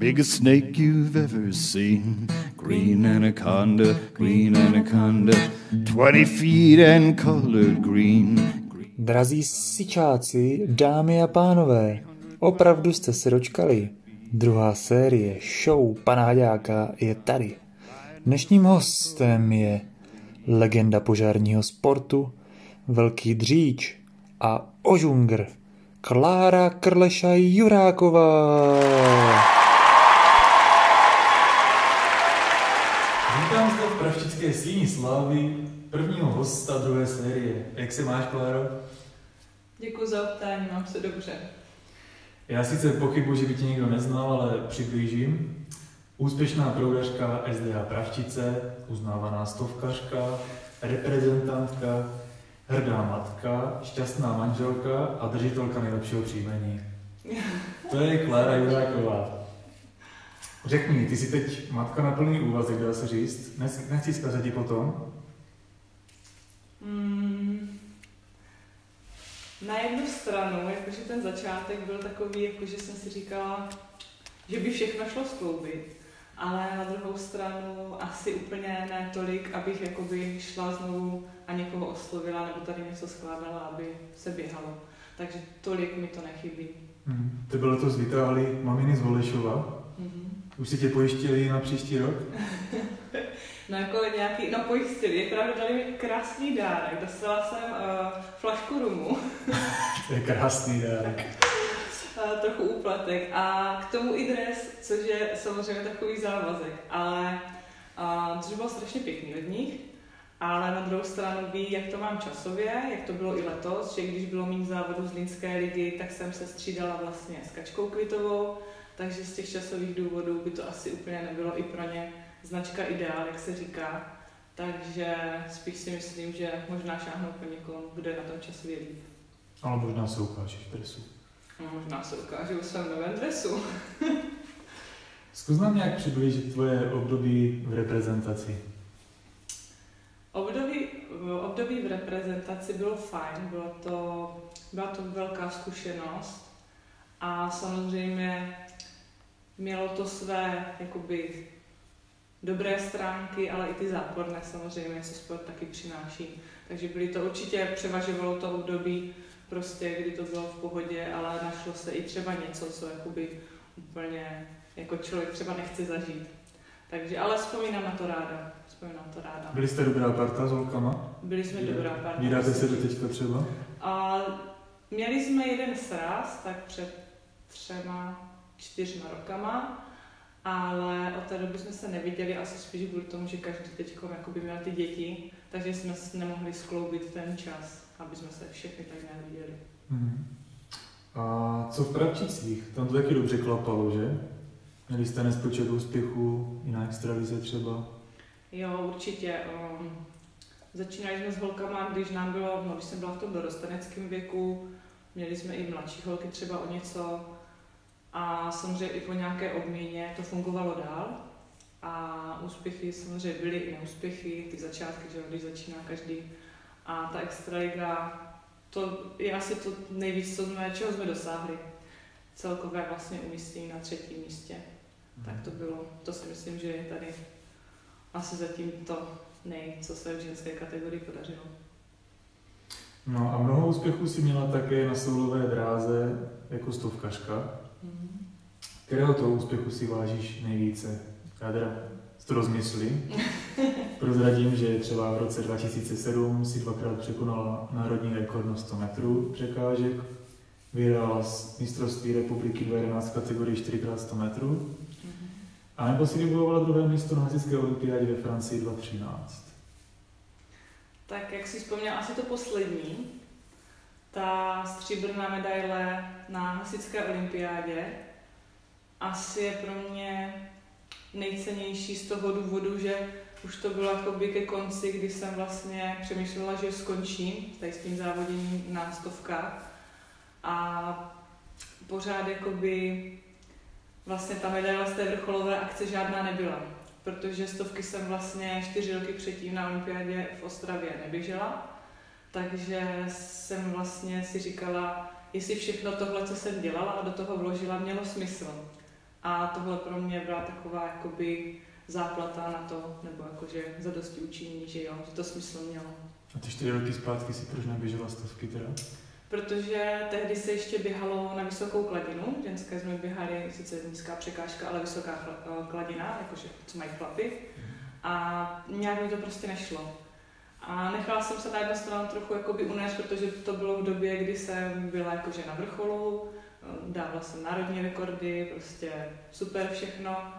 Biggest snake you've ever seen. Green anaconda, green anaconda. 20 feet and colored green. Drazí sičáci, dámy a pánové, opravdu jste se dočkali. Druhá série show pana Haďáka je tady. Dnešním hostem je legenda požárního sportu, velký dříč a ožungr Klára Krleša Juráková. Pravčické síni slávy prvního hosta druhé série. Jak se máš, Kláro? Děkuji za optání, mám se dobře. Já sice pochybuji, že by tě někdo neznal, ale přiblížím. Úspěšná proudařka SDH Pravčice, uznávaná stovkařka, reprezentantka, hrdá matka, šťastná manželka a držitelka nejlepšího příjmení. To je Klára Juráková. Řekni, ty jsi teď matka na plný úvazek, dá se říct. Nechci, nechci zkazat ti potom. Mm, na jednu stranu, jakože ten začátek byl takový, jakože jsem si říkala, že by všechno šlo skloubit, ale na druhou stranu asi úplně ne tolik, abych jakoby šla znovu a někoho oslovila nebo tady něco skládala, aby se běhalo. Takže tolik mi to nechybí. Hmm. Ty bylo letos vytáhli maminy z Holešova. Mhm. Už si tě pojištili na příští rok? No jako nějaký, no pojistili, je pravda, dali mi krásný dárek, dostala jsem uh, flašku rumu. To je krásný dárek. Uh, trochu úplatek a k tomu i dres, což je samozřejmě takový závazek, ale uh, což bylo strašně pěkný od nich, ale na druhou stranu ví, jak to mám časově, jak to bylo i letos, že když bylo méně závodů z Línské ligy, tak jsem se střídala vlastně s Kačkou Kvitovou, takže z těch časových důvodů by to asi úplně nebylo i pro ně značka ideál, jak se říká. Takže spíš si myslím, že možná šáhnou po někom, kdo je na tom časově líp. Ale možná se ukážeš v dresu. No, možná se ukáže u svém novém dresu. Zkus nám nějak přiblížit tvoje období v reprezentaci. Období, období v reprezentaci bylo fajn, bylo to, byla to velká zkušenost a samozřejmě mělo to své jakoby, dobré stránky, ale i ty záporné samozřejmě, co sport taky přináší. Takže byly to určitě, převažovalo to období, prostě, kdy to bylo v pohodě, ale našlo se i třeba něco, co jakoby úplně jako člověk třeba nechce zažít. Takže, ale vzpomínám na to ráda. Vzpomínám to ráda. Byli jste dobrá parta s holkama? Byli jsme dobrá parta. Díráte se do teďka třeba? A měli jsme jeden sraz, tak před třema, čtyřma rokama, ale od té doby jsme se neviděli, asi spíš kvůli tomu, že každý teď jakoby měl ty děti, takže jsme si nemohli skloubit ten čas, aby jsme se všechny tak nějak viděli. Mhm. A co v Pravčicích? Tam to taky dobře klapalo, že? Měli jste nespočet úspěchů i na extralize třeba? Jo, určitě. Um, začínali jsme s holkama, když nám bylo, no, když jsem byla v tom dorosteneckém věku, měli jsme i mladší holky třeba o něco a samozřejmě i po nějaké obměně to fungovalo dál. A úspěchy samozřejmě byly i neúspěchy, ty začátky, že když začíná každý. A ta extraliga, to je asi to nejvíc, co jsme, čeho jsme dosáhli. Celkové vlastně umístění na třetím místě. Tak to bylo, to si myslím, že je tady asi zatím to nej, co se v ženské kategorii podařilo. No a mnoho úspěchů si měla také na soulové dráze jako stovkařka. Mhm. Kterého toho úspěchu si vážíš nejvíce? Já teda to rozmyslím. Prozradím, že třeba v roce 2007 si dvakrát překonala národní rekord na 100 metrů překážek. Vyhrála z mistrovství republiky 2011 kategorii 4x100 metrů. Mhm. A nebo si vybojovala druhé místo na hasičské olympiádě ve Francii 2013. Tak jak si vzpomněl, asi to poslední, ta stříbrná medaile na hasičské olympiádě, asi je pro mě nejcennější z toho důvodu, že už to bylo jakoby ke konci, kdy jsem vlastně přemýšlela, že skončím tady s tím závoděním na stovkách a pořád jakoby vlastně ta medaile z té vrcholové akce žádná nebyla, protože stovky jsem vlastně čtyři roky předtím na olympiádě v Ostravě neběžela, takže jsem vlastně si říkala, jestli všechno tohle, co jsem dělala a do toho vložila, mělo smysl. A tohle pro mě byla taková jakoby záplata na to, nebo jakože zadosti učinění, že jo, že to smysl mělo. A ty čtyři roky zpátky si proč neběžela stovky teda? Protože tehdy se ještě běhalo na vysokou kladinu, ženské jsme běhali, sice nízká překážka, ale vysoká kladina, jakože co mají chlapy. A nějak mi to prostě nešlo. A nechala jsem se na jednu stranu trochu jakoby unést, protože to bylo v době, kdy jsem byla jakože na vrcholu, dávala jsem národní rekordy, prostě super všechno.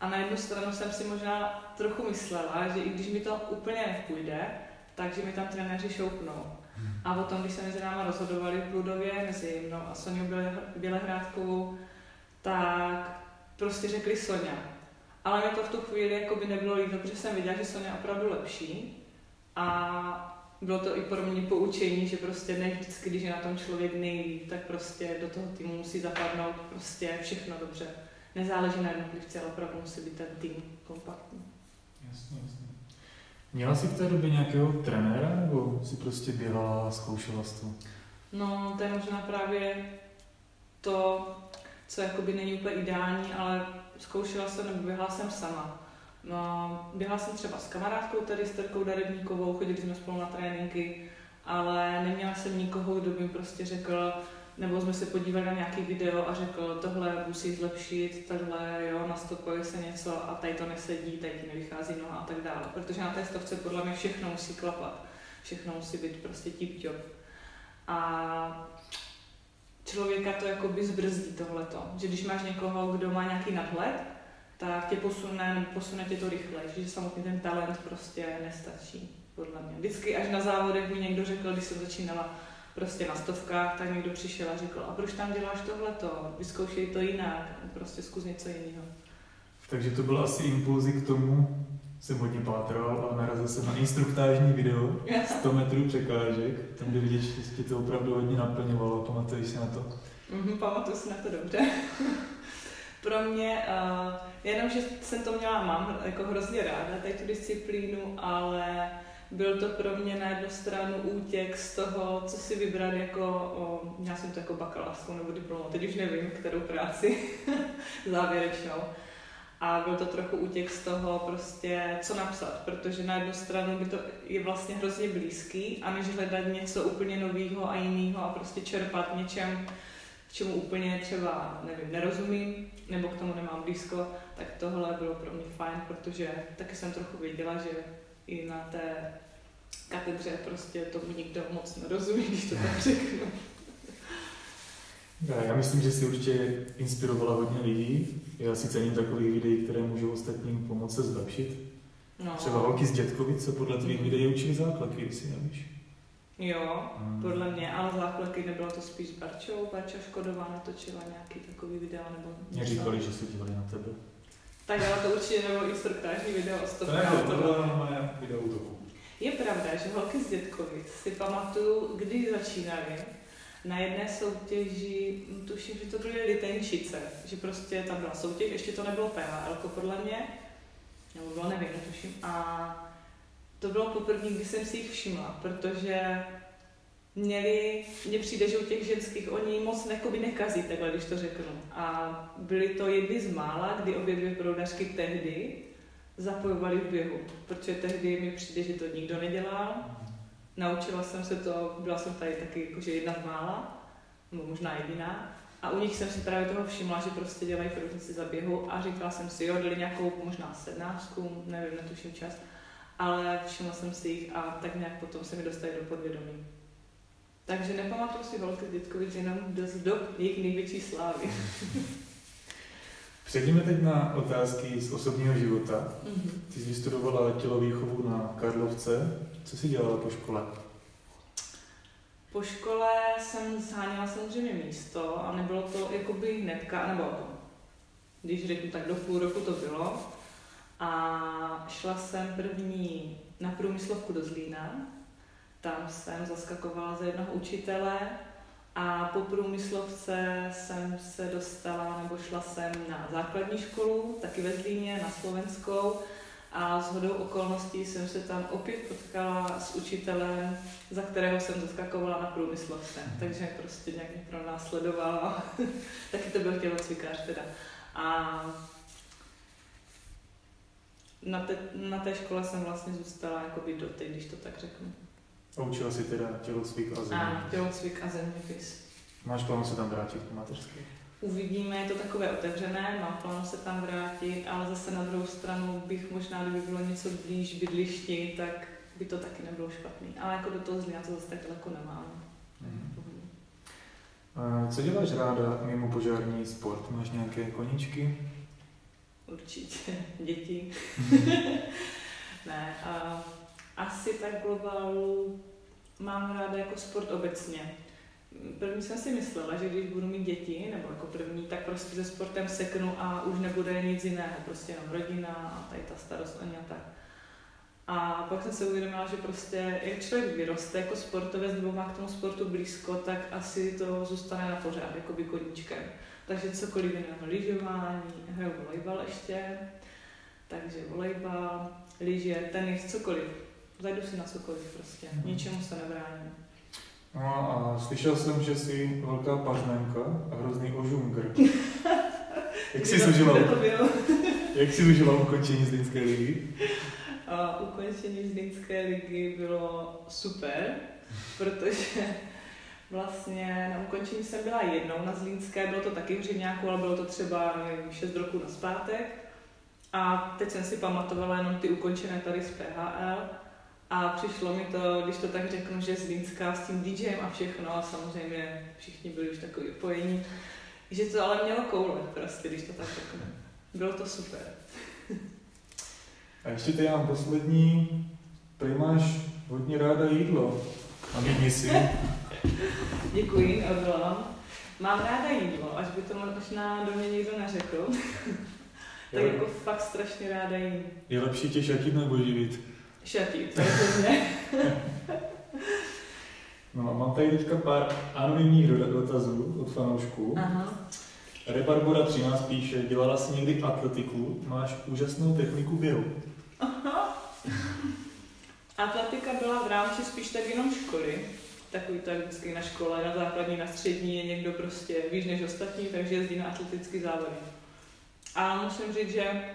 A na jednu stranu jsem si možná trochu myslela, že i když mi to úplně nepůjde, takže mi tam trenéři šoupnou. A potom, když se mezi náma rozhodovali v Prudově, mezi mnou a Soňou Bělehrádkovou, tak prostě řekli Sonja. Ale mi to v tu chvíli jako by nebylo líto, protože jsem viděla, že Sonja je opravdu lepší. A bylo to i pro mě poučení, že prostě ne vždycky, když je na tom člověk nejlíp, tak prostě do toho týmu musí zapadnout prostě všechno dobře. Nezáleží na jednotlivci, ale opravdu musí být ten tým kompaktní. Jasně, jasně. Měla jsi v té době nějakého trenéra, nebo si prostě běhala a zkoušela jsi to? No, to je možná právě to, co jakoby není úplně ideální, ale zkoušela jsem nebo běhala jsem sama. Běhala jsem třeba s kamarádkou tady, s Terkou Darebníkovou, chodili jsme spolu na tréninky, ale neměla jsem nikoho, kdo by prostě řekl, nebo jsme se podívali na nějaký video a řekl, tohle musí zlepšit, tohle, jo, nastopuje se něco a tady to nesedí, tady ti nevychází noha a tak dále. Protože na té stovce podle mě všechno musí klapat. Všechno musí být prostě tip. A člověka to jakoby zbrzdí tohleto. Že když máš někoho, kdo má nějaký nadhled, tak tě posune, posune tě to rychle, že samotný ten talent prostě nestačí, podle mě. Vždycky až na závodech mi někdo řekl, když jsem začínala prostě na stovkách, tak někdo přišel a řekl, a proč tam děláš tohleto, vyzkoušej to jinak, prostě zkus něco jiného. Takže to byl asi impulzy k tomu, jsem hodně pátral a narazil jsem na instruktážní video 100 metrů překážek, tam kde vidět, že to opravdu hodně naplňovalo, pamatuješ si na to? Mm-hmm, pamatuju si na to dobře. Pro mě, uh, jenom, že jsem to měla, mám jako hrozně ráda, tady tu disciplínu, ale byl to pro mě na jednu stranu útěk z toho, co si vybrat jako, o, měla jsem to jako bakalářskou nebo diplomu, teď už nevím, kterou práci závěrečnou. A byl to trochu útěk z toho prostě, co napsat, protože na jednu stranu by to je vlastně hrozně blízký a než hledat něco úplně nového a jiného a prostě čerpat něčem, čemu úplně třeba, nevím, nerozumím, nebo k tomu nemám blízko, tak tohle bylo pro mě fajn, protože taky jsem trochu věděla, že i na té katedře prostě tomu nikdo moc nerozumí, když to tak řeknu. Já myslím, že si určitě inspirovala hodně lidí. Já si cením takových videí, které můžou ostatním pomoct se zlepšit. No. Třeba holky z Dětkovic se podle tvých videí učili základky, jestli nevíš. Jo, hmm. podle mě, ale základky nebylo to spíš s Barčou. Barča Škodová natočila nějaký takový video nebo Mě říkali, že se dívali na tebe. Tak ale to určitě nebylo instruktážní video o stovkách. To nebylo, to bylo moje video útoku. Je pravda, že holky z Dětkovic si pamatuju, když začínali, na jedné soutěži, tuším, že to byly litenčice, že prostě tam byla soutěž, ještě to nebylo PHL podle mě, nebo bylo, nevím, netuším, a to bylo poprvé, kdy jsem si jich všimla, protože měli, mně přijde, že u těch ženských oni moc nekoby nekazí, takhle, když to řeknu. A byly to jedny z mála, kdy obě dvě proudařky tehdy zapojovali v běhu, protože tehdy mi přijde, že to nikdo nedělal. Naučila jsem se to, byla jsem tady taky jakože jedna z mála, nebo možná jediná. A u nich jsem si právě toho všimla, že prostě dělají průvodnici za běhu a říkala jsem si, jo, dali nějakou možná sednáctku, nevím, netuším čas, ale všimla jsem si jich a tak nějak potom se mi dostali do podvědomí. Takže nepamatuju si holky z Dětkovic jenom dost do jejich největší slávy. Přejdeme teď na otázky z osobního života. Mhm. Ty jsi vystudovala tělovýchovu na Karlovce. Co jsi dělala po škole? Po škole jsem zháněla samozřejmě místo a nebylo to jakoby hnedka, nebo když řeknu tak do půl roku to bylo. A šla jsem první na průmyslovku do Zlína. Tam jsem zaskakovala za jednoho učitele a po průmyslovce jsem se dostala, nebo šla jsem na základní školu, taky ve Zlíně, na slovenskou. A s hodou okolností jsem se tam opět potkala s učitelem, za kterého jsem zaskakovala na průmyslovce. Takže prostě nějak mě pro nás sledovala. taky to byl tělocvikář teda. A na, te, na té škole jsem vlastně zůstala jakoby doteď, když to tak řeknu. A učila si teda tělocvik a A zeměpis. tělocvik a zeměpis. Máš plán se tam vrátit k mateřské? Uvidíme, je to takové otevřené, mám plán se tam vrátit, ale zase na druhou stranu bych možná, kdyby bylo něco blíž bydlišti, tak by to taky nebylo špatný. Ale jako do toho Zlína to zase tak daleko nemám. A co děláš ráda mimo požární sport? Máš nějaké koníčky? Určitě. Děti. ne, a asi tak globálu mám ráda jako sport obecně. První jsem si myslela, že když budu mít děti, nebo jako první, tak prostě se sportem seknu a už nebude nic jiného, prostě jenom rodina a tady ta starost o ně a tak. A pak jsem se uvědomila, že prostě jak člověk vyroste jako sportovec nebo má k tomu sportu blízko, tak asi to zůstane na pořád, jako by koníčkem. Takže cokoliv jiného, lyžování, hraju volejbal ještě, takže volejbal, lyže, tenis, cokoliv. Zajdu si na cokoliv prostě, Mhm. ničemu se nebráním. No a slyšel jsem, že jsi velká pařmenka a hrozný ožungr. Jak jsi zužila, jak jsi zužila ukončení Zlínské ligy? A ukončení Zlínské ligy bylo super, protože vlastně na ukončení jsem byla jednou na Zlínské, bylo to taky v Řivňáku, ale bylo to třeba nevím, 6 roků na zpátek. A teď jsem si pamatovala jenom ty ukončené tady z PHL a přišlo mi to, když to tak řeknu, že Zlínská s tím DJem a všechno a samozřejmě všichni byli už takový opojení, že to ale mělo koule prostě, když to tak řeknu. Bylo to super. A ještě tady mám poslední. Prý máš hodně ráda jídlo. A my si. Děkuji, odvolám. Mám ráda jídlo, až by to možná do mě někdo neřekl. tak Jo. jako fakt strašně ráda jím. Je lepší tě šatit nebo živit? Šatí, to je hodně. No a mám tady teďka pár anonymních do- dotazů od fanoušků. Aha. Rebarbora 13 píše, dělala jsi někdy atletiku, máš úžasnou techniku běhu. Atletika byla v rámci spíš tak jenom školy. Takový to je vždycky na škole, na základní, na střední je někdo prostě víš než ostatní, takže jezdí na atletický závody. A musím říct, že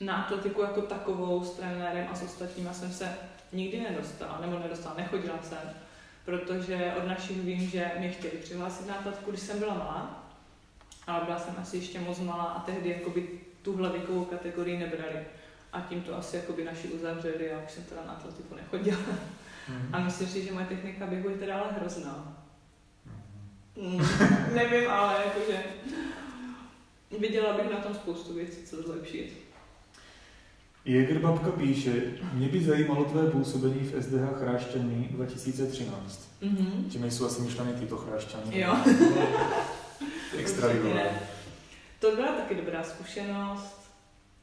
na atletiku jako takovou s trenérem a s ostatníma jsem se nikdy nedostala, nebo nedostala, nechodila jsem, protože od našich vím, že mě chtěli přihlásit na atletiku, když jsem byla malá, ale byla jsem asi ještě moc malá a tehdy jakoby tuhle věkovou kategorii nebrali. A tím to asi jakoby naši uzavřeli a už jsem teda na atletiku nechodila. A myslím si, že moje technika běhu je teda ale hrozná. Mm, nevím, ale jakože viděla bych na tom spoustu věcí, co zlepšit. Jäger babka píše, mě by zajímalo tvé působení v SDH Chrášťany 2013. Mhm. Tím nejsou asi myšleny tyto chrášťany. Jo. Extra. To byla taky dobrá zkušenost.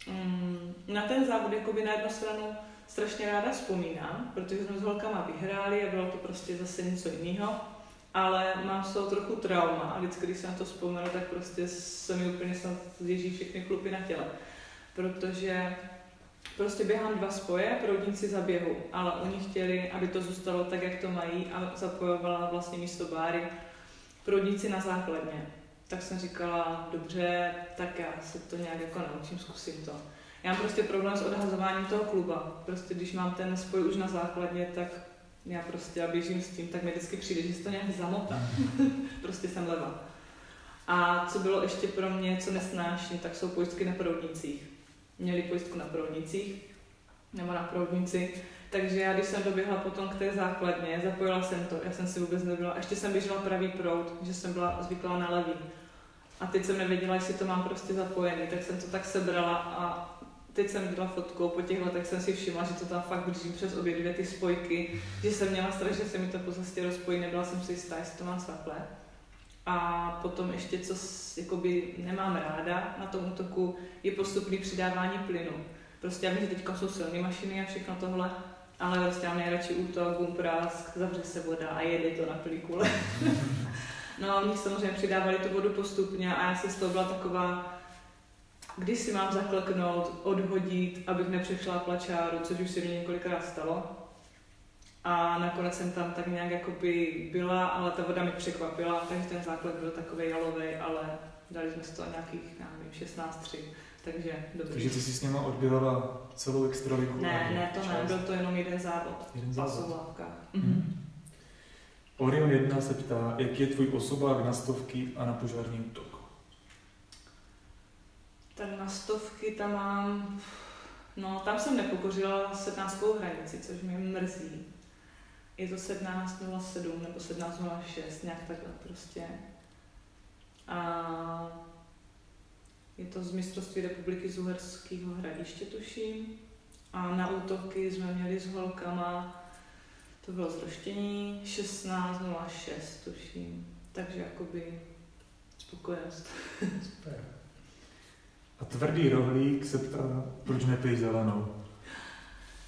Mm, Na ten závod jakoby na jednu stranu strašně ráda vzpomínám, protože jsme s holkama vyhráli a bylo to prostě zase něco jiného. Ale mám z toho trochu trauma a vždycky, když se na to vzpomenu, tak prostě se mi úplně snad zježí všechny chlupy na těle. Protože prostě běhám dva spoje, proudníci za běhu, ale oni chtěli, aby to zůstalo tak, jak to mají a zapojovala vlastně místo báry proudníci na základně. Tak jsem říkala, dobře, tak já se to nějak jako naučím, zkusím to. Já mám prostě problém s odhazováním toho kluba. Prostě když mám ten spoj už na základně, tak já prostě já běžím s tím, tak mi vždycky přijde, že se to nějak zamotá. prostě jsem leva. A co bylo ještě pro mě, co nesnáším, tak jsou pojistky na proudnicích. Měli pojistku na proudnicích, nebo na proudnici, takže já, když jsem doběhla potom k té základně, zapojila jsem to, já jsem si vůbec nebyla, ještě jsem běžela pravý proud, že jsem byla zvyklá na levý. A teď jsem nevěděla, jestli to mám prostě zapojený, tak jsem to tak sebrala a teď jsem dělala fotku po těch letech jsem si všimla, že to tam fakt držím přes obě dvě ty spojky, že jsem měla strach, že se mi to prostě rozpojí, nebyla jsem si jistá, jestli to mám takhle. A potom ještě, co jakoby nemám ráda na tom útoku, je postupný přidávání plynu. Prostě já vím, že teďka jsou silné mašiny a všechno tohle, ale prostě mám nejradši útok, bum, prásk, zavře se voda a jede to na pelikule. no a oni samozřejmě přidávali tu vodu postupně a já jsem z toho byla taková, když si mám zakleknout, odhodit, abych nepřešla plačáru, což už se mi několikrát stalo. A nakonec jsem tam tak nějak jakoby byla, ale ta voda mi překvapila, takže ten základ byl takový jalový, ale dali jsme si to nějakých, já nevím, 16 3, takže dobrý. Takže ty jsi s něma odběhala celou extraligu? Ne, ne, to ne, byl to jenom jeden závod. Jeden závod. Mhm. Mhm. Orion 1 se ptá, jaký je tvůj osobák na stovky a na požární útok? Tak na stovky tam mám, no tam jsem nepokořila 17 hranici, což mě mrzí. Je to 17.07 nebo 17.06, nějak takhle prostě. A je to z mistrovství republiky z Uherského hradiště, tuším. A na útoky jsme měli s holkama, to bylo zroštění, 16.06, tuším. Takže jakoby spokojenost. Super. A tvrdý rohlík se ptá, proč nepij zelenou?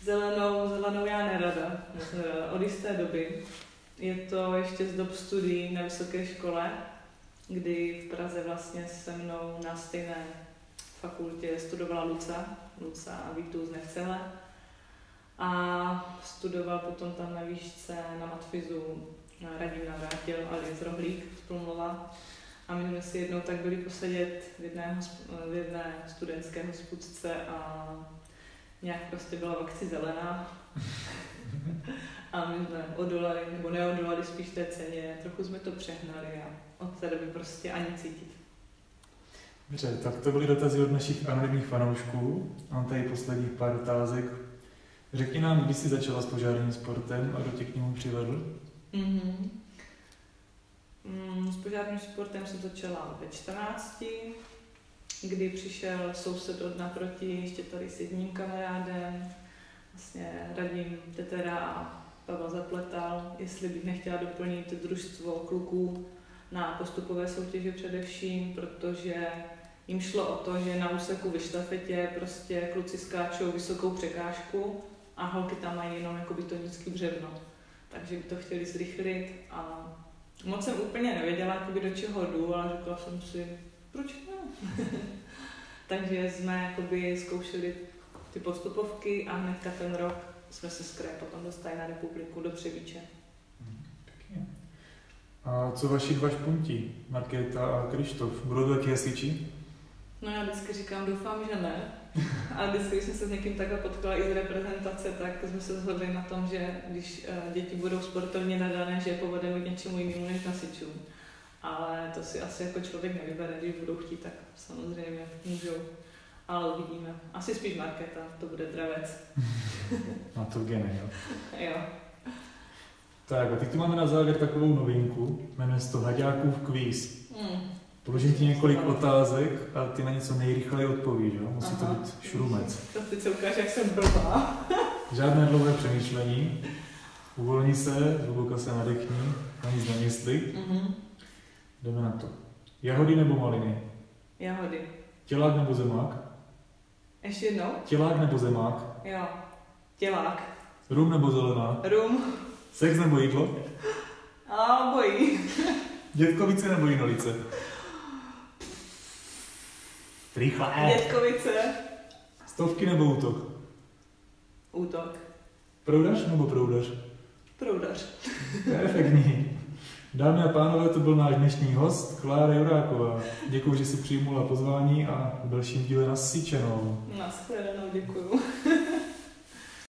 Zelenou, zelenou já nerada, nerada. Od jisté doby. Je to ještě z dob studií na vysoké škole, kdy v Praze vlastně se mnou na stejné fakultě studovala Luca, Luca a Vítu z Nechcele. A studoval potom tam na výšce na matfizu Radim Navrátil alias Rohlík z Plumlova. A my jsme si jednou tak byli posedět v jedné, hosp- v jedné studentské hospůdce a nějak prostě byla v akci zelená. A my jsme odolali, nebo neodolali spíš té ceně, trochu jsme to přehnali a od té doby prostě ani cítit. Dobře, tak to byly dotazy od našich anonymních fanoušků. Mám tady posledních pár otázek. Řekni nám, kdy jsi začala s požárním sportem a kdo tě k němu přivedl? Mm-hmm. Mm, s požárním sportem jsem začala ve 14, kdy přišel soused od naproti, ještě tady s jedním kamarádem, vlastně Radim Tetera a Pavel Zapletal, jestli bych nechtěla doplnit družstvo kluků na postupové soutěže především, protože jim šlo o to, že na úseku ve štafetě prostě kluci skáčou vysokou překážku a holky tam mají jenom jako betonický břevno. Takže by to chtěli zrychlit a moc jsem úplně nevěděla, jakoby do čeho jdu, ale řekla jsem si, proč ne? Takže jsme jakoby zkoušeli ty postupovky a hnedka ten rok jsme se z kraje potom dostali na republiku do Převíče. Pěkně. A co vaši dva špunti, Markéta a Krištof? Budou taky hasiči? No já vždycky říkám, doufám, že ne. A vždycky, když jsem se s někým takhle potkala i z reprezentace, tak jsme se shodli na tom, že když eh, děti budou sportovně nadané, že je povedeme k něčemu jinému než hasičům. Ale to si asi jako člověk nevybere, když budou chtít, tak samozřejmě můžou. Ale uvidíme. Asi spíš Markéta, to bude dravec. Má to geny, jo. Jo. Tak a teď tu máme na závěr takovou novinku, jmenuje se to Haďákův kvíz. Hmm. Položím ti několik otázek a ty na něco nejrychleji odpovíš, jo? Musí to Aha. být šrumec. To teď se ukáže, jak jsem blbá. Žádné dlouhé přemýšlení. Uvolni se, zhluboka se nadechni, na nic nemysli. Mhm. Jdeme na to. Jahody nebo maliny? Jahody. Tělák nebo zemák? Ještě jednou? Tělák nebo zemák? Jo. Tělák. Rum nebo zelená? Rum. Sex nebo jídlo? A bojí. Dětkovice nebo jinolice? Rychle! Dětkovice. Stovky nebo útok? Útok. Proudař nebo proudař? Proudař. Perfektní. Dámy a pánové, to byl náš dnešní host, Klára Juráková. Děkuji, že si přijmula pozvání a v dalším díle nasýčenou. Naschledanou, děkuju.